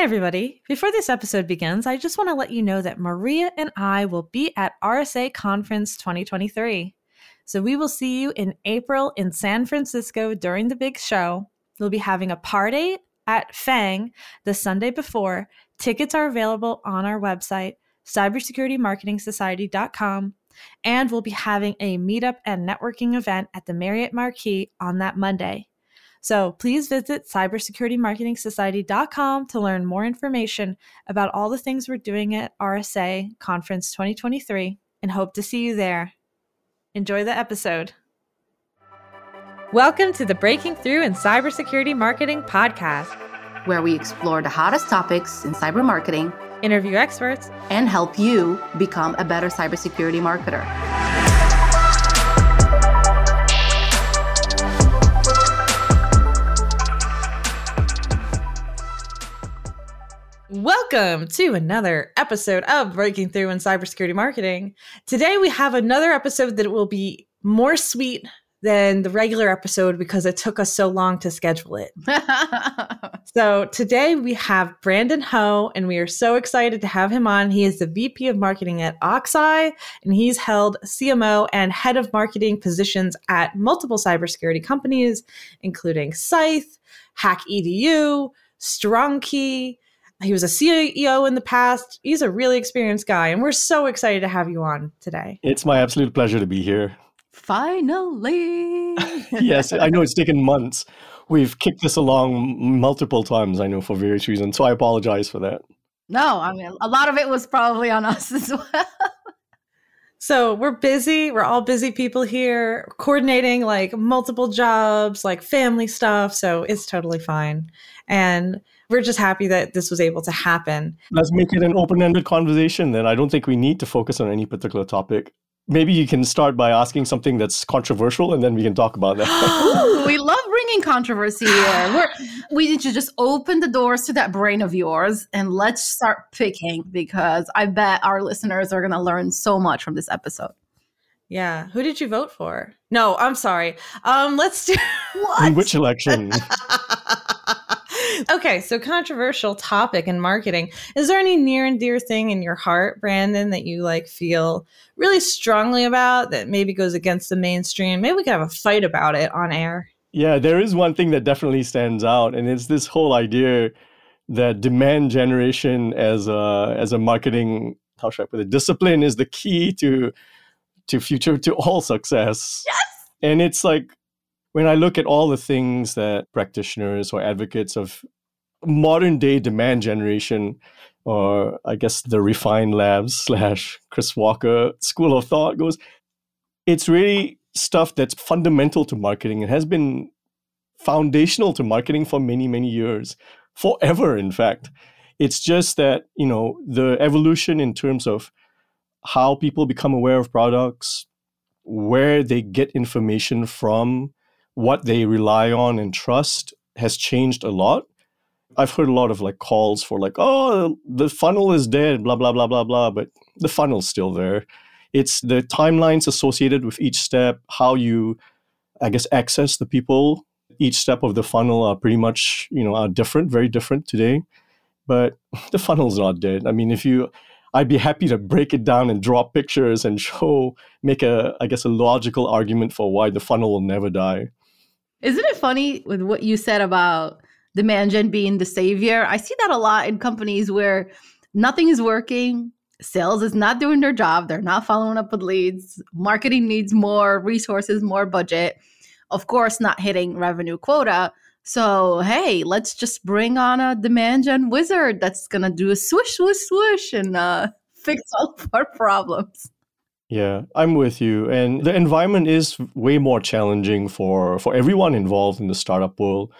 Hey, everybody. Before this episode begins, I just want to let you know that Maria and I will be at RSA Conference 2023. So we will see you in April in San Francisco during the big show. We'll be having a party at Fang the Sunday before. Tickets are available on our website, cybersecuritymarketingsociety.com, and we'll be having a meetup and networking event at the Marriott Marquis on that Monday. So please visit cybersecuritymarketingsociety.com to learn more information about all the things we're doing at RSA Conference 2023 and hope to see you there. Enjoy the episode. Welcome to the Breaking Through in Cybersecurity Marketing podcast, where we explore the hottest topics in cyber marketing, interview experts, and help you become a better cybersecurity marketer. Welcome to another episode of Breaking Through in Cybersecurity Marketing. Today we have another episode that will be more sweet than the regular episode because it took us so long to schedule it. so today we have Brandon Hoe, and we are so excited to have him on. He is the VP of Marketing at Oxeye, and he's held CMO and head of marketing positions at multiple cybersecurity companies, including Scythe, HackEDU, StrongKey, he was a CEO in the past. He's a really experienced guy, and we're so excited to have you on today. It's my absolute pleasure to be here. Finally. yes, I know it's taken months. We've kicked this along multiple times, I know, for various reasons. So I apologize for that. No, I mean, a lot of it was probably on us as well. So we're busy. We're all busy people here, coordinating like multiple jobs, like family stuff. So it's totally fine. And we're just happy that this was able to happen. Let's make it an open ended conversation then. I don't think we need to focus on any particular topic. Maybe you can start by asking something that's controversial and then we can talk about that. We love bringing controversy here. We're, we need to just open the doors to that brain of yours and let's start picking because I bet our listeners are going to learn so much from this episode. Yeah. Who did you vote for? No, I'm sorry. Um, let's do what? In which election? okay, so controversial topic in marketing. Is there any near and dear thing in your heart, Brandon, that you like feel really strongly about that maybe goes against the mainstream? Maybe we could have a fight about it on air. Yeah, there is one thing that definitely stands out, and it's this whole idea that demand generation as a as a marketing how should I put it discipline is the key to to future to all success. Yes. And it's like when I look at all the things that practitioners or advocates of modern day demand generation, or I guess the Refine labs slash Chris Walker school of thought goes, it's really stuff that's fundamental to marketing It has been foundational to marketing for many, many years, forever, in fact. It's just that, you know, the evolution in terms of how people become aware of products, where they get information from, what they rely on and trust has changed a lot. I've heard a lot of like calls for like, oh, the funnel is dead, blah, blah, blah, blah, blah, but the funnel's still there. It's the timelines associated with each step, how you, I guess, access the people. Each step of the funnel are pretty much, you know, are different, very different today. But the funnel's not dead. I mean, if you, I'd be happy to break it down and draw pictures and show, make a, I guess, a logical argument for why the funnel will never die. Isn't it funny with what you said about demand gen being the savior? I see that a lot in companies where nothing is working, sales is not doing their job, they're not following up with leads, marketing needs more resources, more budget. Of course, not hitting revenue quota. So, hey, let's just bring on a demand gen wizard that's going to do a swish, swish, swish and uh, fix all of our problems. Yeah, I'm with you. And the environment is way more challenging for for everyone involved in the startup world,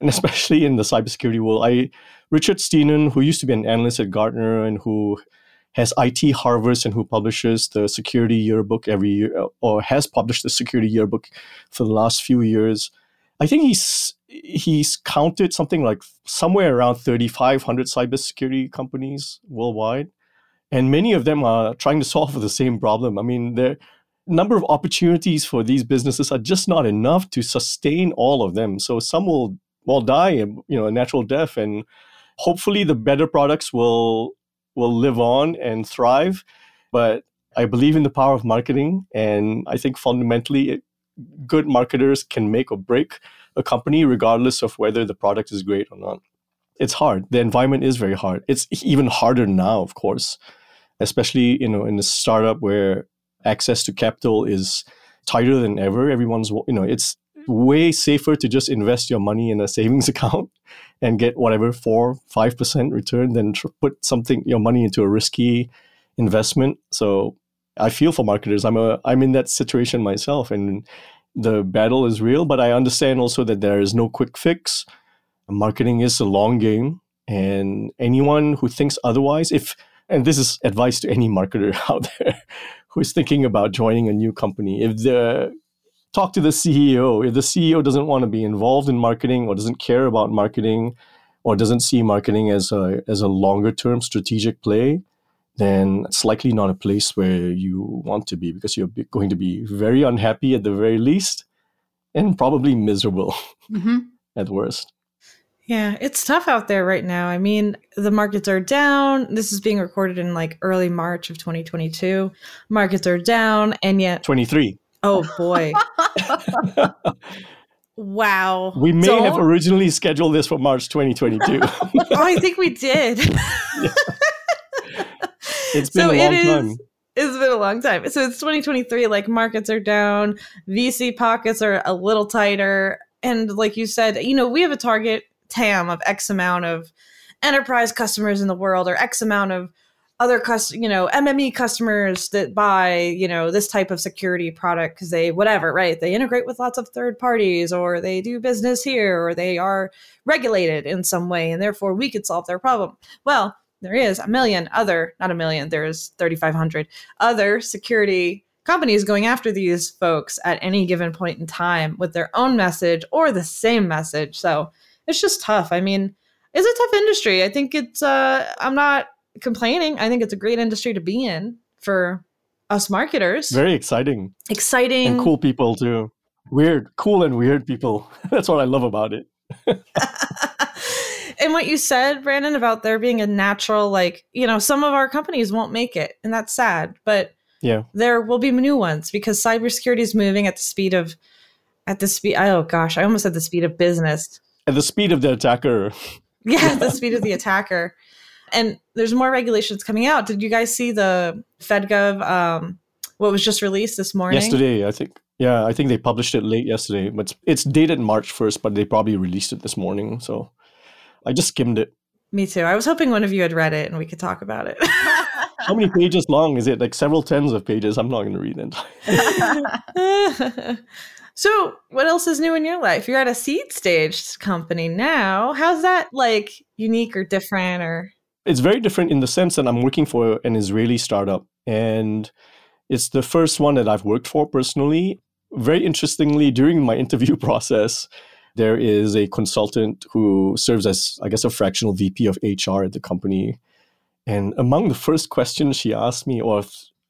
and especially in the cybersecurity world. I Richard Stiennon, who used to be an analyst at Gartner and who has IT Harvest and who publishes the security yearbook every year or has published the security yearbook for the last few years. I think he's he's counted something like somewhere around 3,500 cybersecurity companies worldwide and many of them are trying to solve the same problem. I mean, the number of opportunities for these businesses are just not enough to sustain all of them. So some will will die, you know, a natural death, and hopefully the better products will will live on and thrive. But I believe in the power of marketing, and I think fundamentally, it, good marketers can make or break a company regardless of whether the product is great or not. It's hard. The environment is very hard. It's even harder now, of course, especially you know in a startup where access to capital is tighter than ever. Everyone's you know it's way safer to just invest your money in a savings account and get whatever four five percent return than put something your money into a risky investment. So I feel for marketers. I'm a I'm in that situation myself, and the battle is real. But I understand also that there is no quick fix. Marketing is a long game, and anyone who thinks otherwise, if and this is advice to any marketer out there who is thinking about joining a new company, if the talk to the CEO. If the CEO doesn't want to be involved in marketing or doesn't care about marketing or doesn't see marketing as a as a longer term strategic play, then it's likely not a place where you want to be because you're going to be very unhappy at the very least and probably miserable mm-hmm. at worst. Yeah, it's tough out there right now. I mean, the markets are down. This is being recorded in like early March of 2022. Markets are down, and yet 23. Oh boy. wow. We may Don't... have originally scheduled this for March 2022. oh, I think we did. yeah. It's been so a long it is, time. It's been a long time. So it's 2023. Like markets are down, VC pockets are a little tighter. And like you said, you know, we have a target TAM of X amount of enterprise customers in the world or X amount of other cust- you know mme customers that buy you know this type of security product because they whatever right? They integrate with lots of third parties or they do business here or they are regulated in some way and therefore we could solve their problem. Well there is a million other not a million there's 3500 other security companies going after these folks at any given point in time with their own message or the same message. So it's just tough i mean it's a tough industry i think it's uh i'm not complaining. I think it's a great industry to be in for us marketers. Very exciting. Exciting. And cool people too. Weird, cool and weird people. That's what I love about it. and what you said, Brandon, about there being a natural, like, you know, some of our companies won't make it, and that's sad. But yeah, there will be new ones because cybersecurity is moving at the speed of, at the speed. Oh gosh, I almost said the speed of business. At the speed of the attacker. yeah, the speed of the attacker. And there's more regulations coming out. Did you guys see the FedGov, um, what was just released this morning? Yesterday, I think. Yeah, I think they published it late yesterday, but it's dated March 1st, but they probably released it this morning. So I just skimmed it. Me too. I was hoping one of you had read it and we could talk about it. How many pages long is it? Like several tens of pages. I'm not going to read it. So, what else is new in your life? You're at a seed stage company now. How's that like unique or different or it's very different in the sense that I'm working for an Israeli startup, and it's the first one that I've worked for personally. Very interestingly, during my interview process, there is a consultant who serves as, I guess, a fractional VP of HR at the company. And among the first questions she asked me, or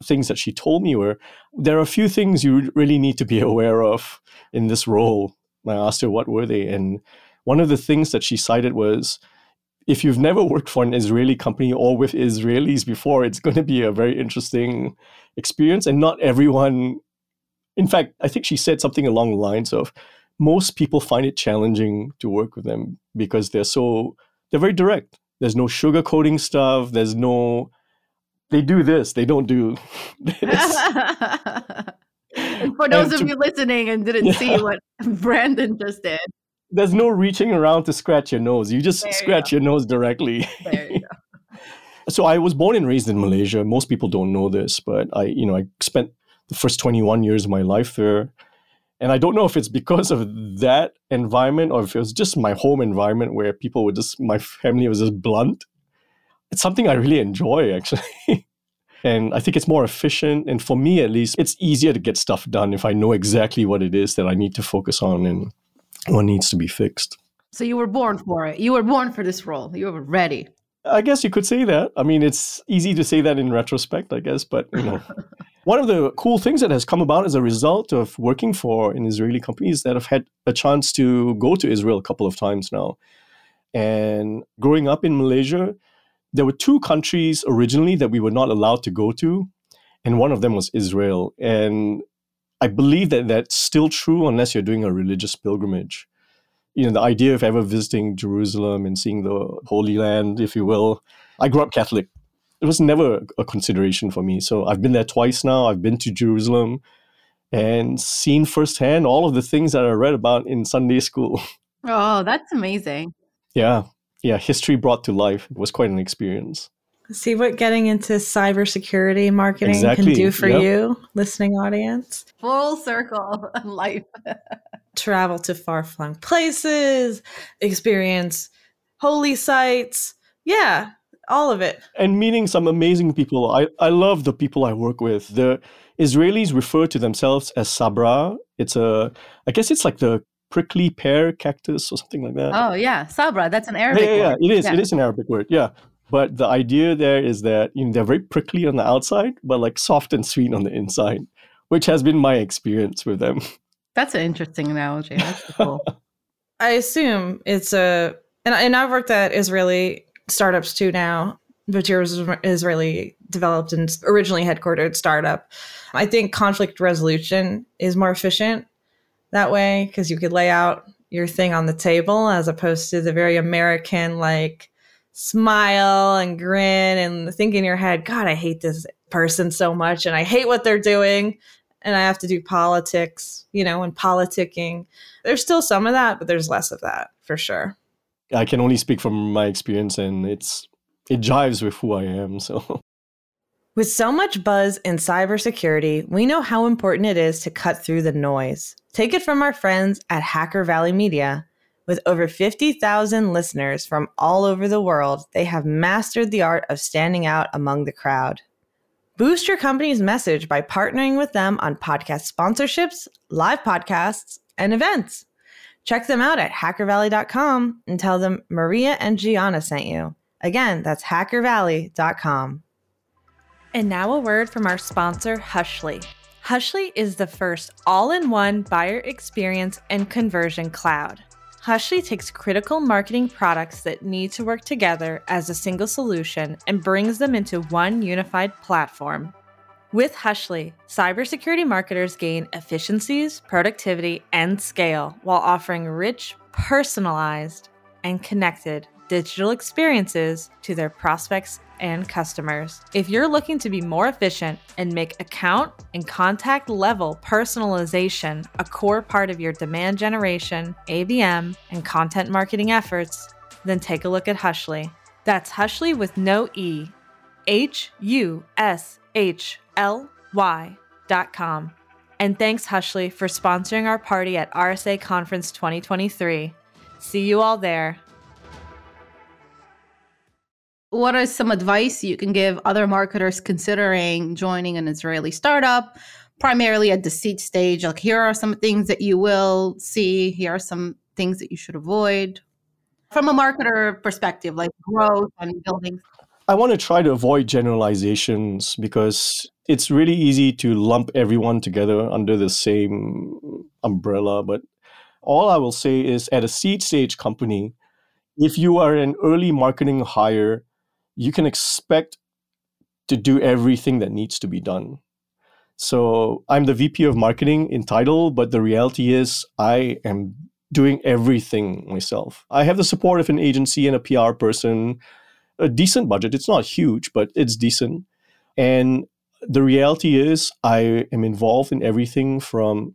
things that she told me, were there are a few things you really need to be aware of in this role. And I asked her what were they, and one of the things that she cited was if you've never worked for an Israeli company or with Israelis before, it's going to be a very interesting experience. And not everyone, in fact, I think she said something along the lines of most people find it challenging to work with them because they're so, they're very direct. There's no sugarcoating stuff. There's no, they do this, they don't do this. for those and of to, you listening and didn't yeah. see what Brandon just did, there's no reaching around to scratch your nose. You just there scratch you your nose directly. You so I was born and raised in Malaysia. Most people don't know this, but I, you know, I spent the first 21 years of my life there. And I don't know if it's because of that environment or if it was just my home environment where people were just, my family was just blunt. It's something I really enjoy, actually. and I think it's more efficient. And for me, at least, it's easier to get stuff done if I know exactly what it is that I need to focus on and what needs to be fixed. So you were born for it. You were born for this role. You were ready. I guess you could say that. I mean, it's easy to say that in retrospect, I guess, but you know. One of the cool things that has come about as a result of working for an Israeli company is that I've had a chance to go to Israel a couple of times now. And growing up in Malaysia, there were two countries originally that we were not allowed to go to, and one of them was Israel. And I believe that that's still true unless you're doing a religious pilgrimage. You know, the idea of ever visiting Jerusalem and seeing the Holy Land, if you will. I grew up Catholic. It was never a consideration for me. So I've been there twice now. I've been to Jerusalem and seen firsthand all of the things that I read about in Sunday school. Oh, that's amazing. Yeah. Yeah. History brought to life. It was quite an experience. See what getting into cybersecurity marketing Exactly, can do for yep. you, listening audience. Full circle of life. Travel to far flung places, experience holy sites. Yeah, all of it. and meeting some amazing people. I, I love the people I work with. The Israelis refer to themselves as sabra. It's a, I guess it's like the prickly pear cactus or something like that. oh yeah, sabra. That's an Arabic yeah, yeah, word. it is. Yeah. It is an Arabic word. Yeah. But the idea there is that you know they're very prickly on the outside, but like soft and sweet on the inside, which has been my experience with them. That's an interesting analogy. That's cool. I assume it's a, and, and I've worked at Israeli startups too now, but yours is Israeli developed and originally headquartered startup. I think conflict resolution is more efficient that way because you could lay out your thing on the table as opposed to the very American, like, smile and grin and think in your head, God, I hate this person so much and I hate what they're doing. And I have to do politics, you know, and politicking. There's still some of that, but there's less of that for sure. I can only speak from my experience, and it's it jives with who I am. So With so much buzz in cybersecurity, we know how important it is to cut through the noise. Take it from our friends at Hacker Valley Media. With over 50,000 listeners from all over the world, they have mastered the art of standing out among the crowd. Boost your company's message by partnering with them on podcast sponsorships, live podcasts, and events. Check them out at hackervalley.com and tell them Maria and Gianna sent you. Again, that's hackervalley.com. And now a word from our sponsor, Hushly. Hushly is the first all in one buyer experience and conversion cloud. Hushly takes critical marketing products that need to work together as a single solution and brings them into one unified platform. With Hushly, cybersecurity marketers gain efficiencies, productivity, and scale while offering rich, personalized, and connected digital experiences to their prospects and customers. If you're looking to be more efficient and make account and contact level personalization a core part of your demand generation, ABM, and content marketing efforts, then take a look at Hushly. That's Hushly with no E. H U S H L Y dot com. And thanks, Hushly, for sponsoring our party at RSA Conference 2023. See you all there. What is some advice you can give other marketers considering joining an Israeli startup, primarily at the seed stage? Like, here are some things that you will see, here are some things that you should avoid from a marketer perspective, like growth and building. I want to try to avoid generalizations because it's really easy to lump everyone together under the same umbrella. But all I will say is at a seed stage company, if you are an early marketing hire, you can expect to do everything that needs to be done. So I'm the VP of marketing in title, but the reality is I am doing everything myself. I have the support of an agency and a PR person, a decent budget. It's not huge, but it's decent. And the reality is I am involved in everything from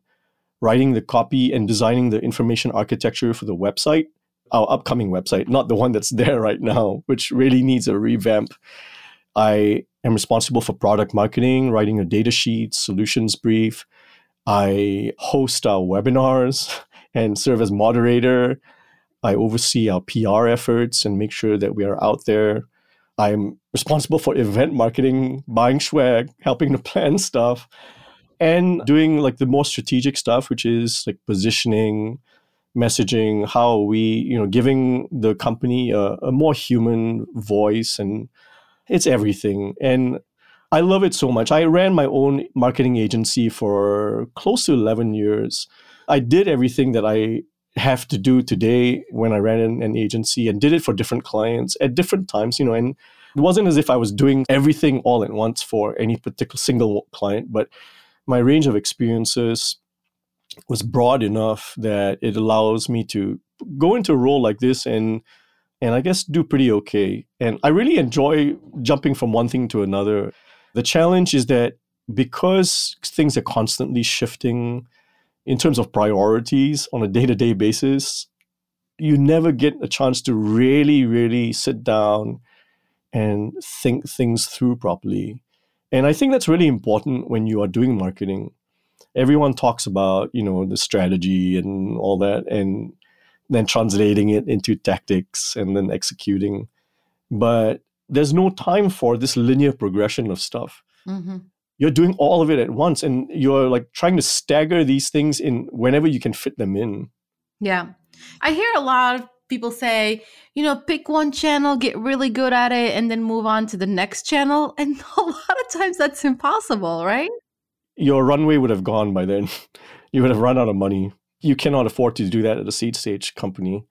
writing the copy and designing the information architecture for the website our upcoming website, not the one that's there right now, which really needs a revamp. I am responsible for product marketing, writing a data sheet, solutions brief. I host our webinars and serve as moderator. I oversee our PR efforts and make sure that we are out there. I'm responsible for event marketing, buying swag, helping to plan stuff, and doing like the more strategic stuff, which is like positioning, messaging how we you know giving the company a, a, more human voice and it's everything. And i love it so much. I ran my own marketing agency for close to 11 years. I did everything that i have to do today when I ran an, an agency and did it for different clients at different times, you know, and it wasn't as if I was doing everything all at once for any particular single client, but my range of experiences was broad enough that it allows me to go into a role like this and and I guess do pretty okay. And I really enjoy jumping from one thing to another. The challenge is that because things are constantly shifting in terms of priorities on a day-to-day basis, you never get a chance to really, really sit down and think things through properly. And I think that's really important when you are doing marketing. Everyone talks about, you know, the strategy and all that and then translating it into tactics and then executing. But there's no time for this linear progression of stuff. Mm-hmm. You're doing all of it at once and you're like trying to stagger these things in whenever you can fit them in. Yeah. I hear a lot of people say, you know, pick one channel, get really good at it, and then move on to the next channel. And a lot of times that's impossible, right? Your runway would have gone by then. you would have run out of money you cannot afford to do that at a seed stage company.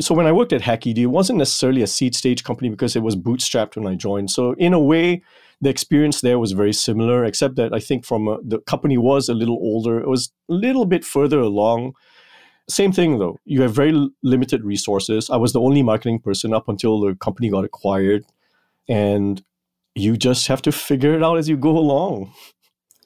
So when I worked at HackEDU, it wasn't necessarily a seed stage company because it was bootstrapped when I joined. So in a way, the experience there was very similar, except that I think from a, the company was a little older. It was a little bit further along. Same thing though. You have very limited resources. I was the only marketing person up until the company got acquired, and you just have to figure it out as you go along.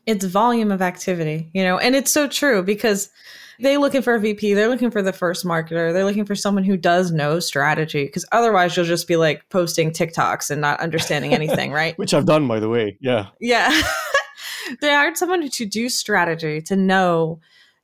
It's volume of activity, you know, and it's so true because they're looking for a VP. They're looking for the first marketer. They're looking for someone who does know strategy because otherwise you'll just be like posting TikToks and not understanding anything, right? Which I've done, by the way. Yeah. Yeah. they hired someone to do strategy, to know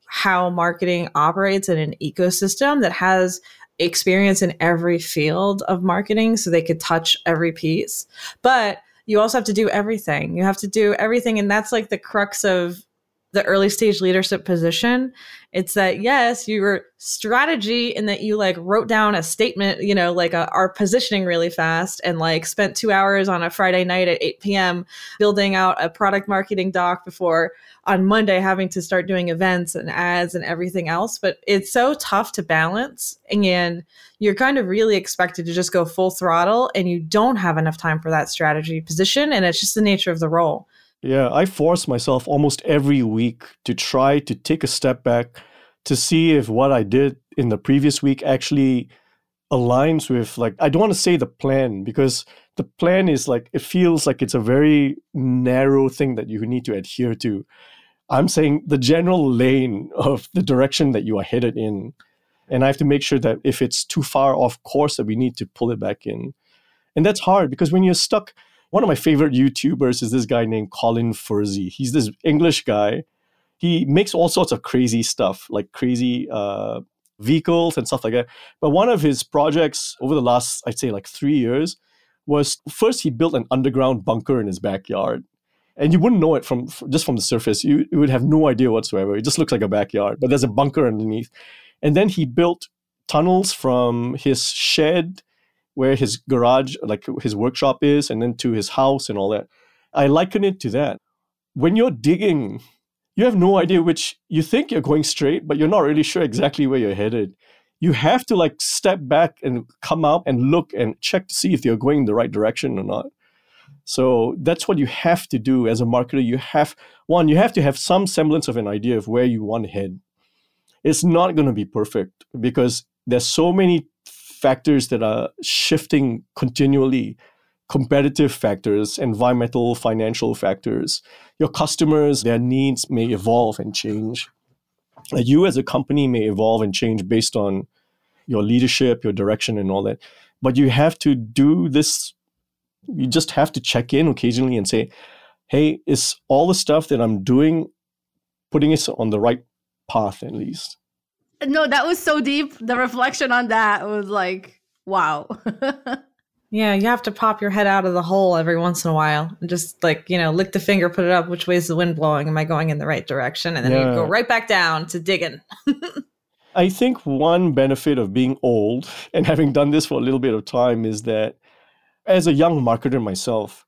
how marketing operates in an ecosystem that has experience in every field of marketing so they could touch every piece. But you also have to do everything. You have to do everything. And that's like the crux of the early stage leadership position. It's that yes, your strategy in that you like wrote down a statement, you know, like uh, a, our positioning really fast and like spent two hours on a Friday night at 8 p.m. building out a product marketing doc before on Monday having to start doing events and ads and everything else. But it's so tough to balance. And you're kind of really expected to just go full throttle and you don't have enough time for that strategy position. And it's just the nature of the role. Yeah, I force myself almost every week to try to take a step back to see if what I did in the previous week actually aligns with like I don't want to say the plan because the plan is like it feels like it's a very narrow thing that you need to adhere to. I'm saying the general lane of the direction that you are headed in. And I have to make sure that if it's too far off course that we need to pull it back in. And that's hard because when you're stuck one of my favorite YouTubers is this guy named Colin Furze. He's this English guy. He makes all sorts of crazy stuff, like crazy uh, vehicles and stuff like that. But one of his projects over the last, I'd say, like three years was first he built an underground bunker in his backyard. And you wouldn't know it from just from the surface. You, you would have no idea whatsoever. It just looks like a backyard, but there's a bunker underneath. And then he built tunnels from his shed where his garage, like his workshop is, and then to his house and all that. I liken it to that. When you're digging, you have no idea which you think you're going straight, but you're not really sure exactly where you're headed. You have to like step back and come out and look and check to see if you're going in the right direction or not. So that's what you have to do as a marketer. You have one, you have to have some semblance of an idea of where you want to head. It's not going to be perfect because there's so many factors that are shifting continually competitive factors, environmental, financial factors. Your customers, their needs may evolve and change. You as a company may evolve and change based on your leadership, your direction, and all that. But you have to do this, you just have to check in occasionally and say, hey, is all the stuff that I'm doing putting us on the right path at least? No, that was so deep. The reflection on that was like, wow. yeah, you have to pop your head out of the hole every once in a while and just like, you know, lick the finger, put it up. Which way is the wind blowing? Am I going in the right direction? And then yeah. you go right back down to digging. I think one benefit of being old and having done this for a little bit of time is that as a young marketer myself,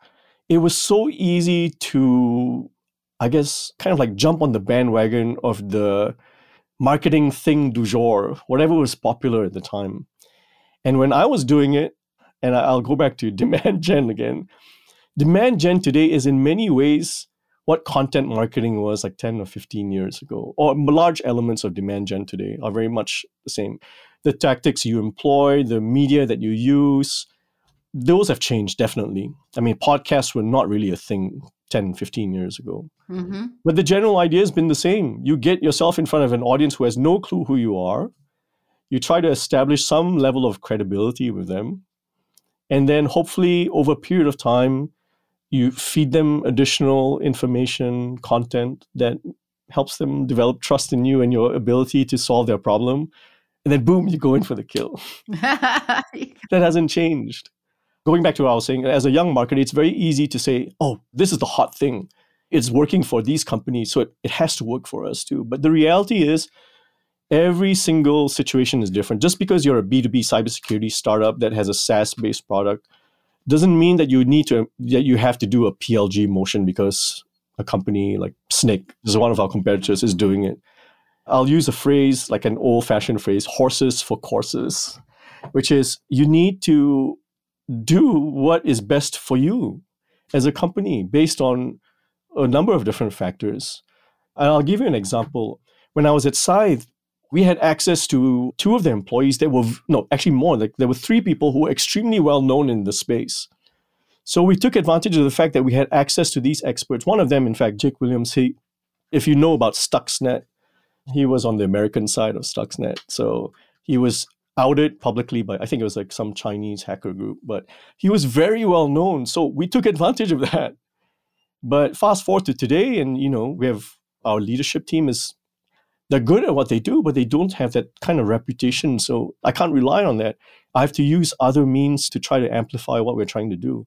it was so easy to, I guess, kind of like jump on the bandwagon of the marketing thing du jour, whatever was popular at the time. And when I was doing it, and I'll go back to demand gen again, demand gen today is in many ways what content marketing was like 10 or 15 years ago, or large elements of demand gen today are very much the same. The tactics you employ, the media that you use, those have changed definitely. I mean, podcasts were not really a thing 10, 15 years ago. Mm-hmm. But the general idea has been the same. You get yourself in front of an audience who has no clue who you are. You try to establish some level of credibility with them. And then hopefully, over a period of time, you feed them additional information, content that helps them develop trust in you and your ability to solve their problem. And then, boom, you go in for the kill. that hasn't changed going back to what I was saying, as a young marketer, it's very easy to say, oh, this is the hot thing. It's working for these companies, so it, it has to work for us too. But the reality is, every single situation is different. Just because you're a B2B cybersecurity startup that has a SaaS based product doesn't mean that you need to that you have to do a PLG motion because a company like Snyk, is one of our competitors, is doing it. I'll use a phrase like an old fashioned phrase, horses for courses, which is you need to do what is best for you as a company based on a number of different factors. And I'll give you an example. When I was at Scythe, we had access to two of the employees that were, no, actually more, like there were three people who were extremely well known in the space. So we took advantage of the fact that we had access to these experts. One of them, in fact, Jake Williams, he, if you know about Stuxnet, he was on the American side of Stuxnet. So he was outed publicly by I think it was like some Chinese hacker group, but he was very well known. So we took advantage of that. But fast forward to today, and you know, we have our leadership team is they're good at what they do, but they don't have that kind of reputation. So I can't rely on that. I have to use other means to try to amplify what we're trying to do.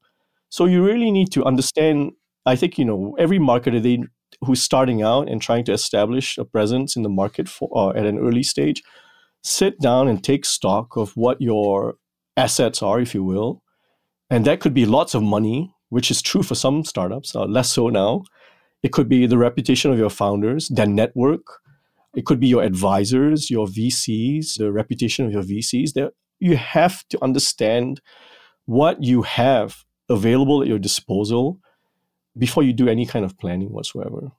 So you really need to understand. I think you know every marketer they who's starting out and trying to establish a presence in the market for uh, at an early stage sit down and take stock of what your assets are, if you will. And that could be lots of money, which is true for some startups, uh, less so now. It could be the reputation of your founders, their network. It could be your advisors, your VCs, the reputation of your VCs. There, you have to understand what you have available at your disposal before you do any kind of planning whatsoever.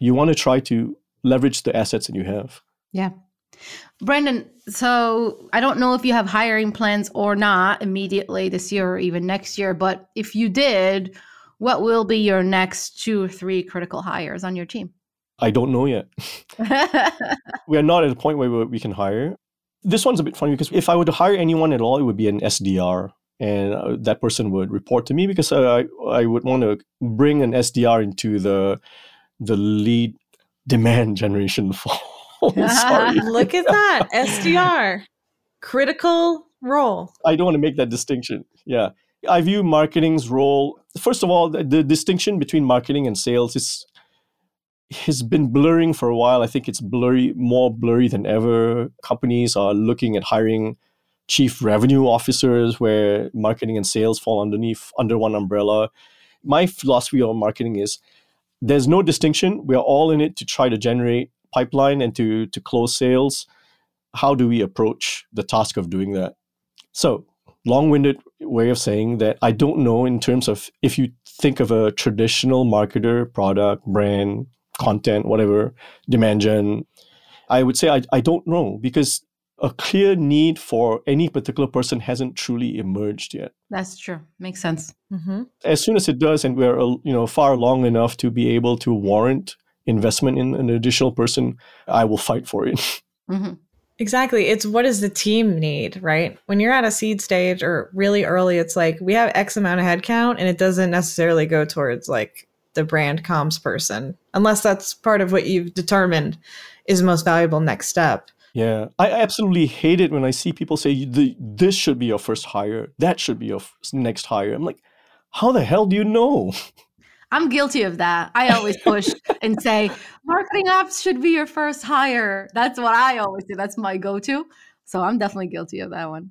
You want to try to leverage the assets that you have. Yeah, Brandon, so I don't know if you have hiring plans or not immediately this year or even next year, but if you did, what will be your next two or three critical hires on your team? I don't know yet. we are not at a point where we can hire. This one's a bit funny because if I were to hire anyone at all, it would be an SDR. And uh, that person would report to me because I, I would want to bring an SDR into the the lead demand generation for Sorry. Look at that. SDR. Critical role. I don't want to make that distinction. Yeah. I view marketing's role, first of all, the, the distinction between marketing and sales is has been blurring for a while. I think it's blurry, more blurry than ever. Companies are looking at hiring chief revenue officers where marketing and sales fall underneath under one umbrella. My philosophy on marketing is there's no distinction. We're all in it to try to generate pipeline and to to close sales how do we approach the task of doing that so long-winded way of saying that i don't know in terms of if you think of a traditional marketer product brand content whatever demand gen i would say i, I don't know because a clear need for any particular person hasn't truly emerged yet. That's true. Makes sense. Mm-hmm. As soon as it does, and we're you know far long enough to be able to warrant investment in an additional person, I will fight for it. Mm-hmm. Exactly. It's what does the team need, right? When you're at a seed stage or really early, it's like we have X amount of headcount and it doesn't necessarily go towards like the brand comms person, unless that's part of what you've determined is the most valuable next step. Yeah, I absolutely hate it when I see people say this should be your first hire, that should be your next hire. I'm like, how the hell do you know? I'm guilty of that. I always push and say, marketing ops should be your first hire. That's what I always do. That's my go to. So I'm definitely guilty of that one.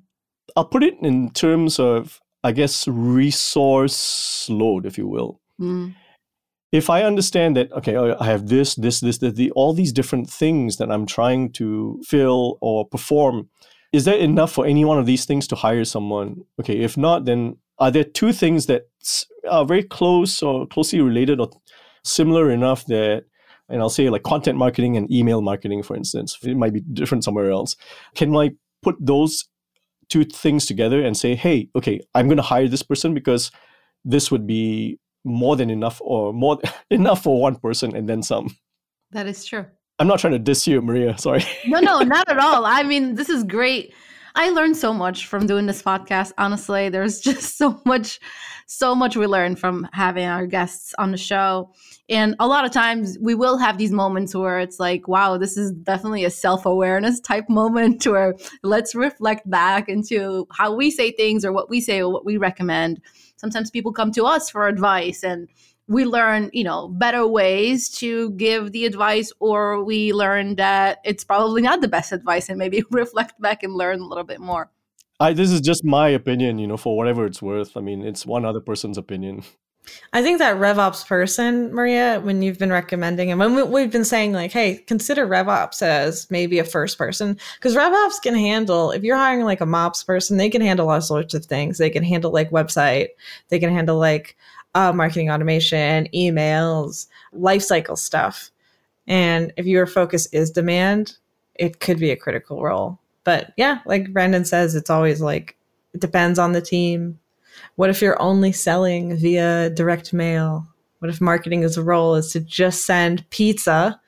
I'll put it in terms of, I guess, resource load, if you will. Mm. if I understand that, okay, oh, I have this, this, this, this the, all these different things that I'm trying to fill or perform, is that enough for any one of these things to hire someone? Okay, if not, then are there two things that are very close or closely related or similar enough that and I'll say like content marketing and email marketing, for instance. It might be different somewhere else. Can I put those two things together and say, hey, okay, I'm going to hire this person because this would be more than enough or more enough for one person and then some. That is true. I'm not trying to diss you, Maria. Sorry. no, no, not at all. I mean, this is great. I learned so much from doing this podcast. Honestly, there's just so much, so much we learn from having our guests on the show. And a lot of times we will have these moments where it's like, wow, this is definitely a self awareness type moment where let's reflect back into how we say things or what we say or what we recommend. Sometimes people come to us for advice and we learn, you know, better ways to give the advice, or we learn that it's probably not the best advice and maybe reflect back and learn a little bit more. I, this is just my opinion, you know, for whatever it's worth. I mean, it's one other person's opinion. I think that RevOps person, Maria, when you've been recommending and when we've been saying like, hey, consider RevOps as maybe a first person because RevOps can handle if you're hiring like a MOPS person, they can handle all sorts of things. They can handle like website, they can handle like uh, marketing automation, emails, lifecycle stuff. And if your focus is demand, it could be a critical role. But yeah, like Brandon says, it's always like it depends on the team. What if you're only selling via direct mail? What if marketing as a role is to just send pizza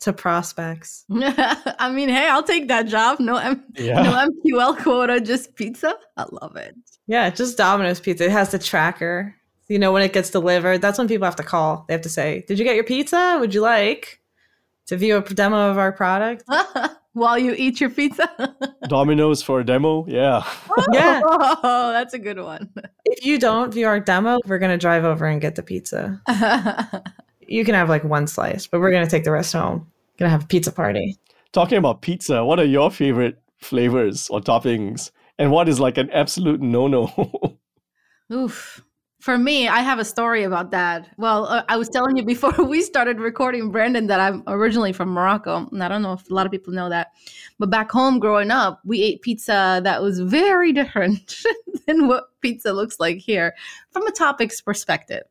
to prospects? I mean, hey, I'll take that job. No, M- yeah. no MQL quota, just pizza. I love it. Yeah, just Domino's pizza. It has the tracker you know, when it gets delivered, that's when people have to call. They have to say, Did you get your pizza? Would you like to view a demo of our product? While you eat your pizza? Domino's for a demo? Yeah. Oh, yeah. Oh, that's a good one. If you don't view our demo, we're going to drive over and get the pizza. you can have like one slice, but we're going to take the rest home. Going to have a pizza party. Talking about pizza, what are your favorite flavors or toppings? And what is like an absolute no no? Oof for me, I have a story about that. Well, uh, I was telling you before we started recording, Brandon, that I'm originally from Morocco. And I don't know if a lot of people know that. But back home growing up, we ate pizza that was very different than what pizza looks like here from a topics perspective.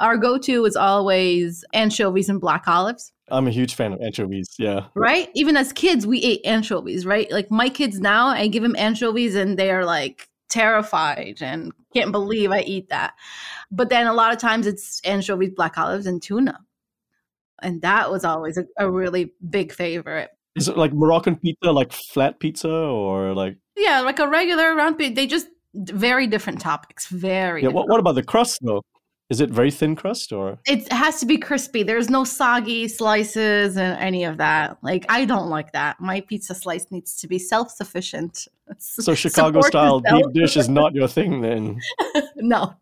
Our go to is always anchovies and black olives. I'm a huge fan of anchovies. Yeah. Right? Even as kids, we ate anchovies, right? Like my kids now, I give them anchovies and they are like terrified and can't believe I eat that. But then a lot of times it's anchovies, black olives, and tuna. And that was always a, a really big favorite. Is it like Moroccan pizza, like flat pizza, or like? Yeah, like a regular round pizza. They just very different topics. Very. Yeah. What, what about the crust though? Is it very thin crust or? It has to be crispy. There's no soggy slices and any of that. Like I don't like that. My pizza slice needs to be self-sufficient. So Chicago style deep dish is not your thing then. no.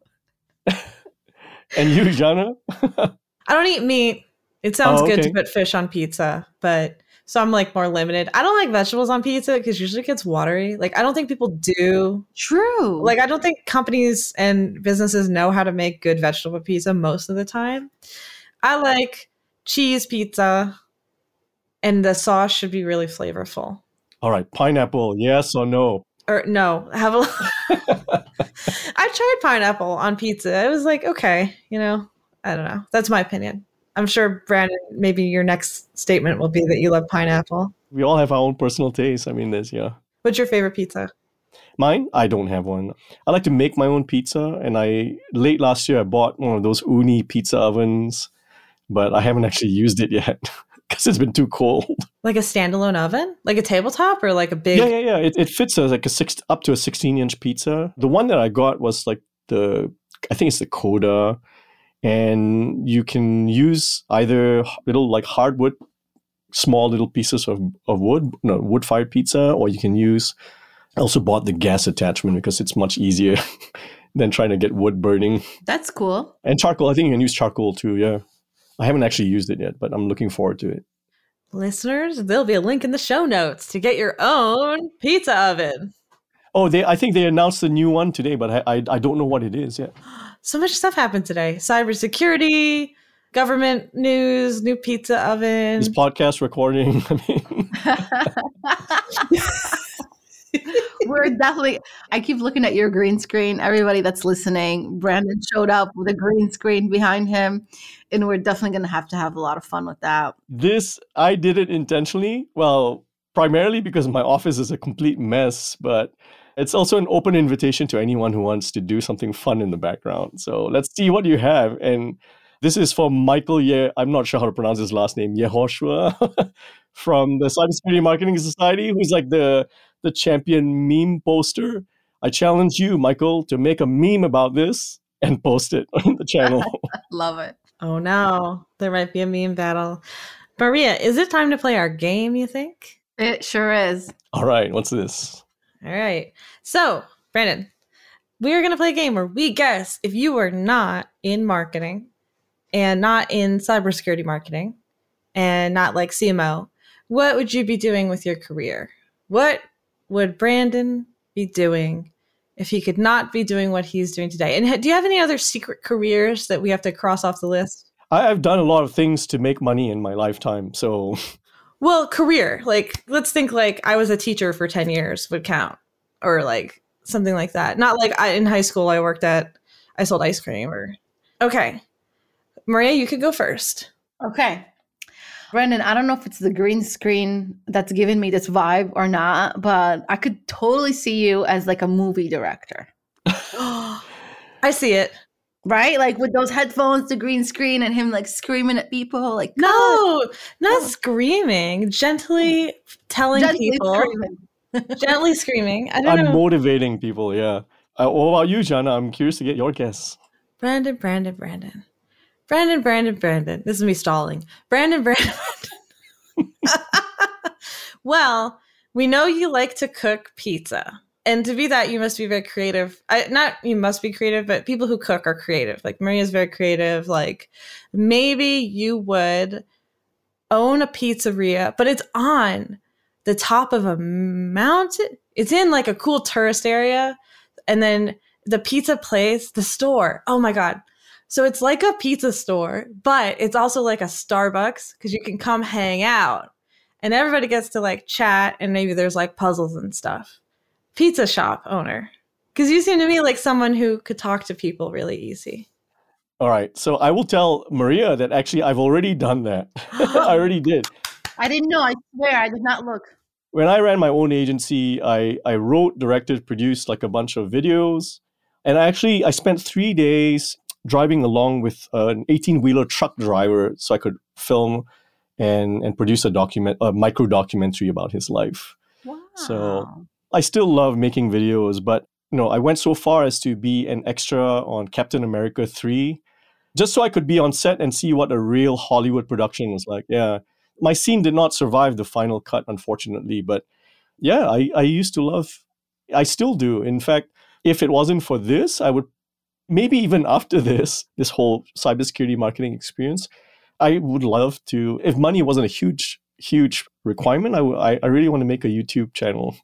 and you, Gianna? I don't eat meat. It sounds oh, okay. good to put fish on pizza, but so I'm like more limited. I don't like vegetables on pizza because usually it gets watery. Like I don't think people do. True. Like I don't think companies and businesses know how to make good vegetable pizza most of the time. I like cheese pizza, and the sauce should be really flavorful. All right, pineapple, yes or no? Or no, have a. I tried pineapple on pizza. It was like okay, you know, I don't know. That's my opinion. I'm sure, Brandon, maybe your next statement will be that you love pineapple. We all have our own personal taste. I mean, there's, yeah. What's your favorite pizza? Mine? I don't have one. I like to make my own pizza. And I, late last year, I bought one of those Ooni pizza ovens, but I haven't actually used it yet because it's been too cold. Like a standalone oven? Like a tabletop or like a big? Yeah, yeah, yeah. It, it fits as like a six, up to a 16 inch pizza. The one that I got was like the, I think it's the Koda and you can use either little like hardwood small little pieces of, of wood no wood fired pizza or you can use i also bought the gas attachment because it's much easier than trying to get wood burning. That's cool. And charcoal i think you can use charcoal too yeah. I haven't actually used it yet but i'm looking forward to it. Listeners there'll be a link in the show notes to get your own pizza oven. Oh they i think they announced a new one today but i i, I don't know what it is yet so much stuff happened today cybersecurity government news, new pizza oven. This podcast recording. I mean, We're definitely, I keep looking at your green screen. Everybody that's listening, Brandon showed up with a green screen behind him, and we're definitely going to have to have a lot of fun with that. this I did it intentionally. Well, primarily because my office is a complete mess, but it's also an open invitation to anyone who wants to do something fun in the background. So let's see what you have. And this is for Michael Ye. I'm not sure how to pronounce his last name, Yehoshua, from the Cybersecurity Marketing Society, who's like the the champion meme poster. I challenge you, Michael, to make a meme about this and post it on the channel. Love it. Oh no, there might be a meme battle. Maria, is it time to play our game, you think? It sure is. All right, what's this? All right. So, Brandon, we are going to play a game where we guess if you were not in marketing and not in cybersecurity marketing and not like CMO, what would you be doing with your career? What would Brandon be doing if he could not be doing what he's doing today? And do you have any other secret careers that we have to cross off the list? I've done a lot of things to make money in my lifetime. So Well, career. Like, let's think like I was a teacher for 10 years would count or like something like that. Not like I, in high school, I worked at, I sold ice cream or, okay. Maria, you could go first. Okay. Brandon, I don't know if it's the green screen that's giving me this vibe or not, but I could totally see you as like a movie director, I see it. Right? Like with those headphones, the green screen, and him like screaming at people, like "Cut!" No, not Oh. screaming, gently telling Gently people, screaming. gently screaming. I don't I'm know. motivating people. Yeah. Uh, what about you, Gianna? I'm curious to get your guess. Brandon, Brandon, Brandon. Brandon, Brandon, Brandon. This is me stalling. Brandon, Brandon, Brandon. well, we know you like to cook pizza. And to be that, you must be very creative. I, not you must be creative, but people who cook are creative. Like Maria's very creative. Like maybe you would own a pizzeria, but it's on the top of a mountain. It's in like a cool tourist area. And then the pizza place, the store. Oh my God. So it's like a pizza store, but it's also like a Starbucks because you can come hang out and everybody gets to like chat and maybe there's like puzzles and stuff. Pizza shop owner. Because you seem to me like someone who could talk to people really easy. All right. So I will tell Maria that actually I've already done that. I already did. I didn't know. I swear, I did not look. When I ran my own agency, I, I wrote, directed, produced like a bunch of videos. And I actually I spent three days driving along with an 18 wheeler truck driver so I could film and, and produce a document a micro documentary about his life. Wow. So- I still love making videos, but you know, I went so far as to be an extra on Captain America 3 just so I could be on set and see what a real Hollywood production was like. Yeah. My scene did not survive the final cut unfortunately, but yeah, I I used to love I still do. In fact, if it wasn't for this, I would maybe even after this this whole cybersecurity marketing experience, I would love to if money wasn't a huge huge requirement, I I, I really want to make a YouTube channel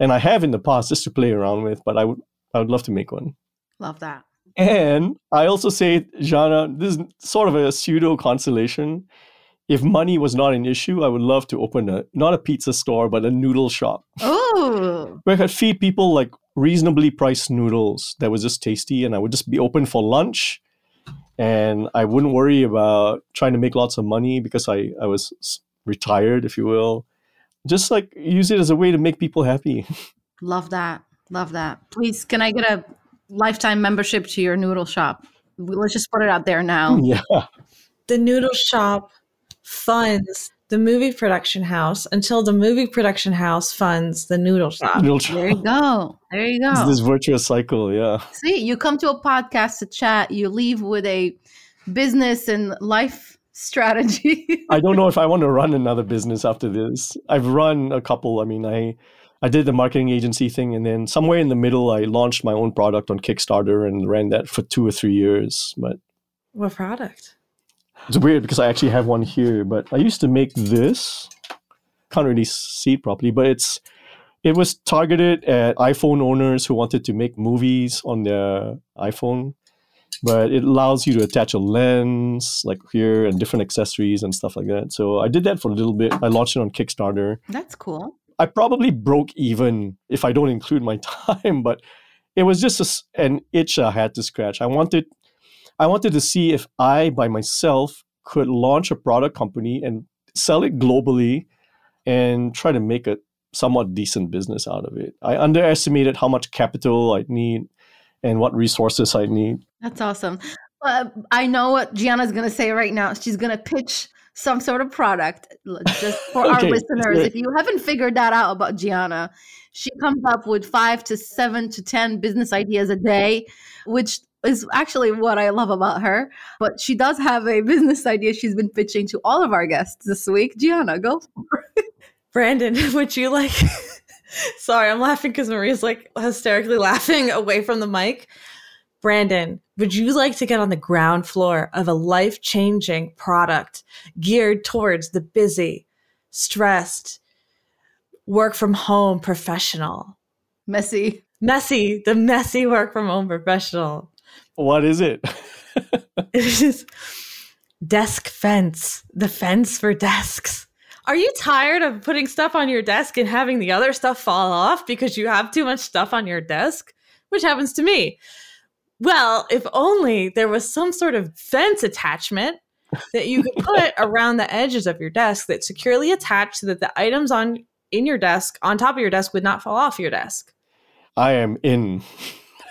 and I have in the past just to play around with, but I would I would love to make one. Love that. And I also say, Gianna, this is sort of a pseudo consolation. If money was not an issue, I would love to open a not a pizza store, but a noodle shop Oh, where I could feed people like reasonably priced noodles that was just tasty, and I would just be open for lunch, and I wouldn't worry about trying to make lots of money because I I was retired, if you will. Just like use it as a way to make people happy. love that. Love that. Please, can I get a lifetime membership to your noodle shop? Let's just put it out there now. yeah. The noodle shop funds the movie production house until the movie production house funds the noodle shop. Noodle There you go. There you It's go. this virtuous cycle, yeah. See, you come to a podcast to chat, you leave with a business and life strategy. I don't know if I want to run another business after this. I've run a couple. I mean, I I did the marketing agency thing, and then somewhere in the middle, I launched my own product on Kickstarter and ran that for two or three years. But What product? it's weird because I actually have one here. But I used to make this. Can't really see it properly, but it's it was targeted at iPhone owners who wanted to make movies on their iPhone. But it allows you to attach a lens like here and different accessories and stuff like that. So I did that for a little bit. I launched it on Kickstarter. That's cool. I probably broke even if I don't include my time, but it was just a, an itch I had to scratch. I wanted, I wanted to see if I by myself could launch a product company and sell it globally, and try to make a somewhat decent business out of it. I underestimated how much capital I'd need and what resources I need. That's awesome. Uh, I know what Gianna's going to say right now. She's going to pitch some sort of product just for okay, our listeners. If you haven't figured that out about Gianna, she comes up with five to seven to 10 business ideas a day, which is actually what I love about her. But she does have a business idea she's been pitching to all of our guests this week. Gianna, go for it. Brandon, would you like Sorry, I'm laughing because Maria's like hysterically laughing away from the mic. Brandon, would you like to get on the ground floor of a life changing product geared towards the busy, stressed, work from home professional? Messy. Messy, the messy work from home professional. What is it? it is desk fence, the fence for desks. Are you tired of putting stuff on your desk and having the other stuff fall off because you have too much stuff on your desk? Which happens to me. Well, if only there was some sort of fence attachment that you could put around the edges of your desk that securely attached so that the items on in your desk on top of your desk would not fall off your desk. I am in.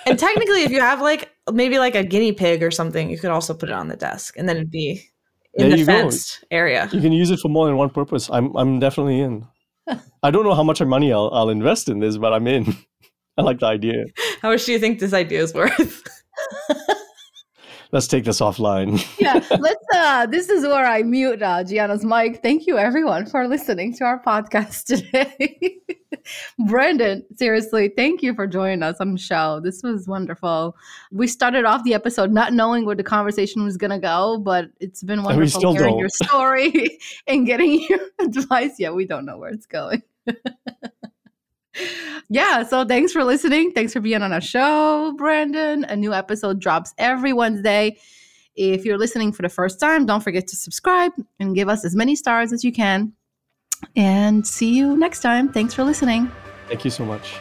and technically if you have like maybe like a guinea pig or something, you could also put it on the desk and then it'd be in there the fenced go. area. You can use it for more than one purpose. I'm I'm definitely in. I don't know how much money I'll I'll invest in this, but I'm in. I like the idea. How much do you think this idea is worth? let's take this offline. yeah, let's. Uh, this is where I mute uh, Gianna's mic. Thank you, everyone, for listening to our podcast today. Brandon, seriously, thank you for joining us on the show. This was wonderful. We started off the episode not knowing where the conversation was going to go, but it's been wonderful hearing don't. your story and getting your advice. Yeah, we don't know where it's going. Yeah, so thanks for listening. Thanks for being on our show, Brandon. A new episode drops every Wednesday. If you're listening for the first time, don't forget to subscribe and give us as many stars as you can. And see you next time. Thanks for listening. Thank you so much.